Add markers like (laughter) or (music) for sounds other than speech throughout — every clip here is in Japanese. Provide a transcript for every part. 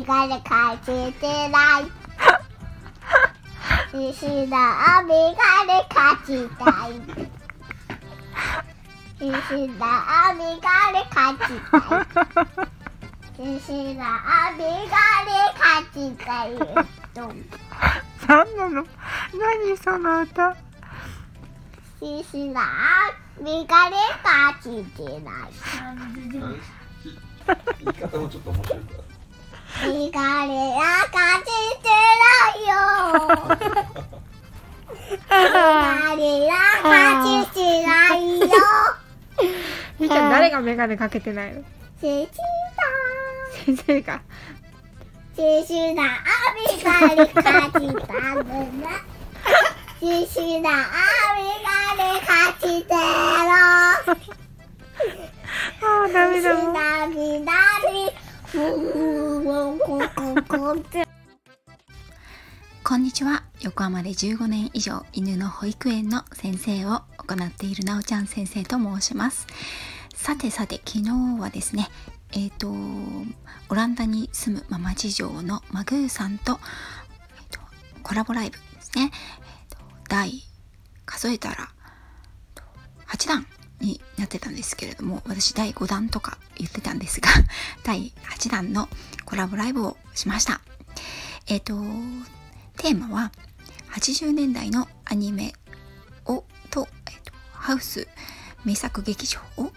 メガネかけてない。(laughs) 石田メガネかけたい。石田メガネかけたい。石田メガネかけたい。何なの？何その歌？石田メガネかけてない。(laughs) 言い方もちょっと面白いからメガネはかけてないよ。メガネはかけてないよ。みーちゃん誰がメガネかけてないの？シシ先生がダ、シシダ、メガネかけたんだな。シシダ、メガネかけてろ。ああダメシだもんダビダビ、ふんこんにちは。横浜で15年以上犬の保育園の先生を行っているなおちゃん先生と申します。さてさて昨日はですねえっ、とオランダに住むママ事情のマグーさんと,、えーとコラボライブですね、えーと第数えたら8弾になってたんですけれども私第5弾とか言ってたんですが (laughs) 第8弾のコラボライブをしましたえっ、とテーマは80年代のアニメをと,、えっとハウス名作劇場を語る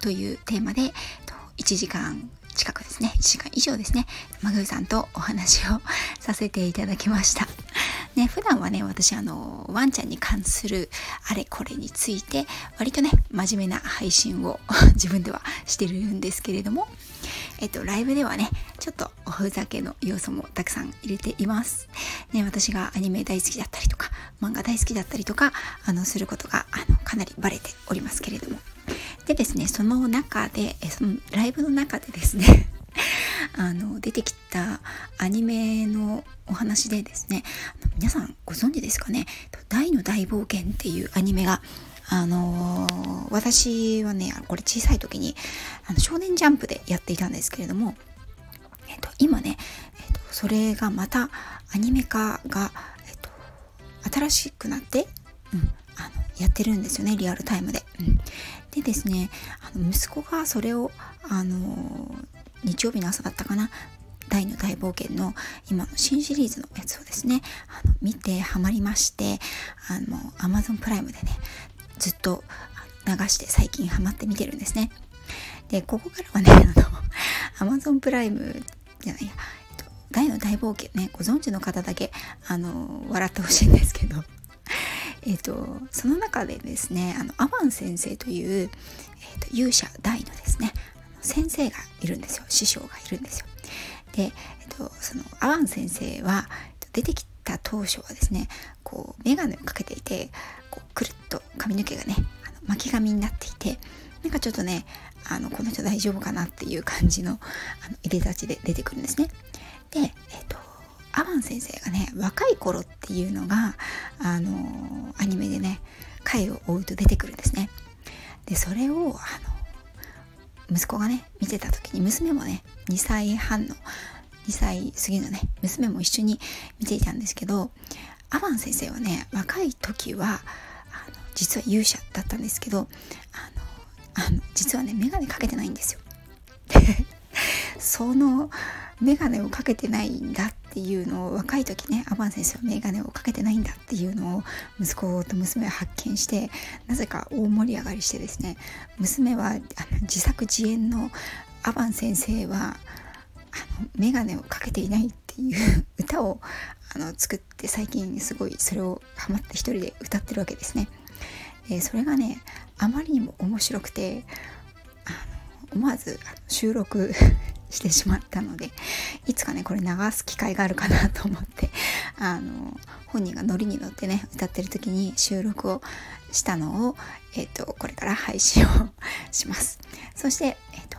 というテーマで、えっと1時間近くですね1時間以上ですねマグーさんとお話をさせていただきました。ね、普段はね私あのワンちゃんに関するあれこれについて割とね真面目な配信を (laughs) 自分ではしてるんですけれどもえっと、ライブではね、ちょっとおふざけの要素もたくさん入れています。ね、私がアニメ大好きだったりとか、漫画大好きだったりとか、あの、することが、あの、かなりバレておりますけれども。でですね、その中で、そのライブの中でですね、(laughs) あの、出てきたアニメの話でですね、皆さんご存知ですかね、大の大冒険っていうアニメがあのー私はね、これ小さい時に、あの少年ジャンプでやっていたんですけれども、えっと、今ね、えっと、それがまたアニメ化が、えっと、新しくなって、うん、あのやってるんですよね、リアルタイムで。うん、でですね、あの息子がそれを、あのー日曜日の朝だったかな、大の大冒険の今の新シリーズのやつをですねあの見てハマりましてあの Amazon プライムでねずっと流して最近ハマって見てるんですね。でここからはねあの Amazon プライムじゃないや、大の大冒険ねご存知の方だけあの笑ってほしいんですけど。(laughs) えっとその中でですねあのアバン先生という、えっと、勇者大のですね先生がいるんですよ。師匠がいるんですよ。で、えっと、そのアワン先生は出てきた当初はですねこう眼鏡をかけていてこうくるっと髪の毛がねあの巻き髪になっていてなんかちょっとねあのこの人大丈夫かなっていう感じのあのいでたちで出てくるんですね。で、えっと、アワン先生がね若い頃っていうのがあのアニメでね回を追うと出てくるんですね。でそれをあ息子がね見てた時に娘もね2歳半の2歳過ぎのね娘も一緒に見ていたんですけどアバン先生はね若い時はあの実は勇者だったんですけどあのあの実はね眼鏡かけてないんですよ。その眼鏡をかけてないんだっていうのを若い時ねアバン先生は眼鏡をかけてないんだっていうのを息子と娘は発見してなぜか大盛り上がりしてですね娘はあの自作自演のアバン先生はあの眼鏡をかけていないっていう (laughs) 歌をあの作って最近すごいそれをハマって一人で歌ってるわけですね。でそれがねあまりにも面白くてあの思わずあの収録してしまったのでいつかねこれ流す機会があるかなと思って (laughs) あの本人がノリに乗ってね歌ってる時に収録をしたのを、えっとこれから配信を (laughs) します。そして、えっと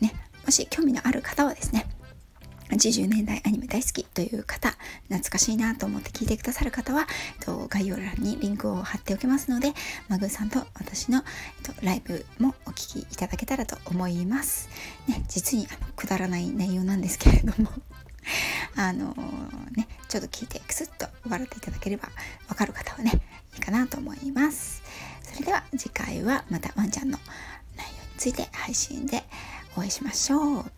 ね、もし興味のある方はですね80年代アニメ大好きという方懐かしいなと思って聞いてくださる方は、えっと、概要欄にリンクを貼っておきますのでマグーさんと私の、えっと、ライブもお聞きいただけたらと思います、ね、実にあのくだらない内容なんですけれども。(laughs) あのねちょっと聞いてクスッと笑っていただければわかる方はねいいかなと思います。それでは次回はまたワンちゃんの内容について配信でお会いしましょう。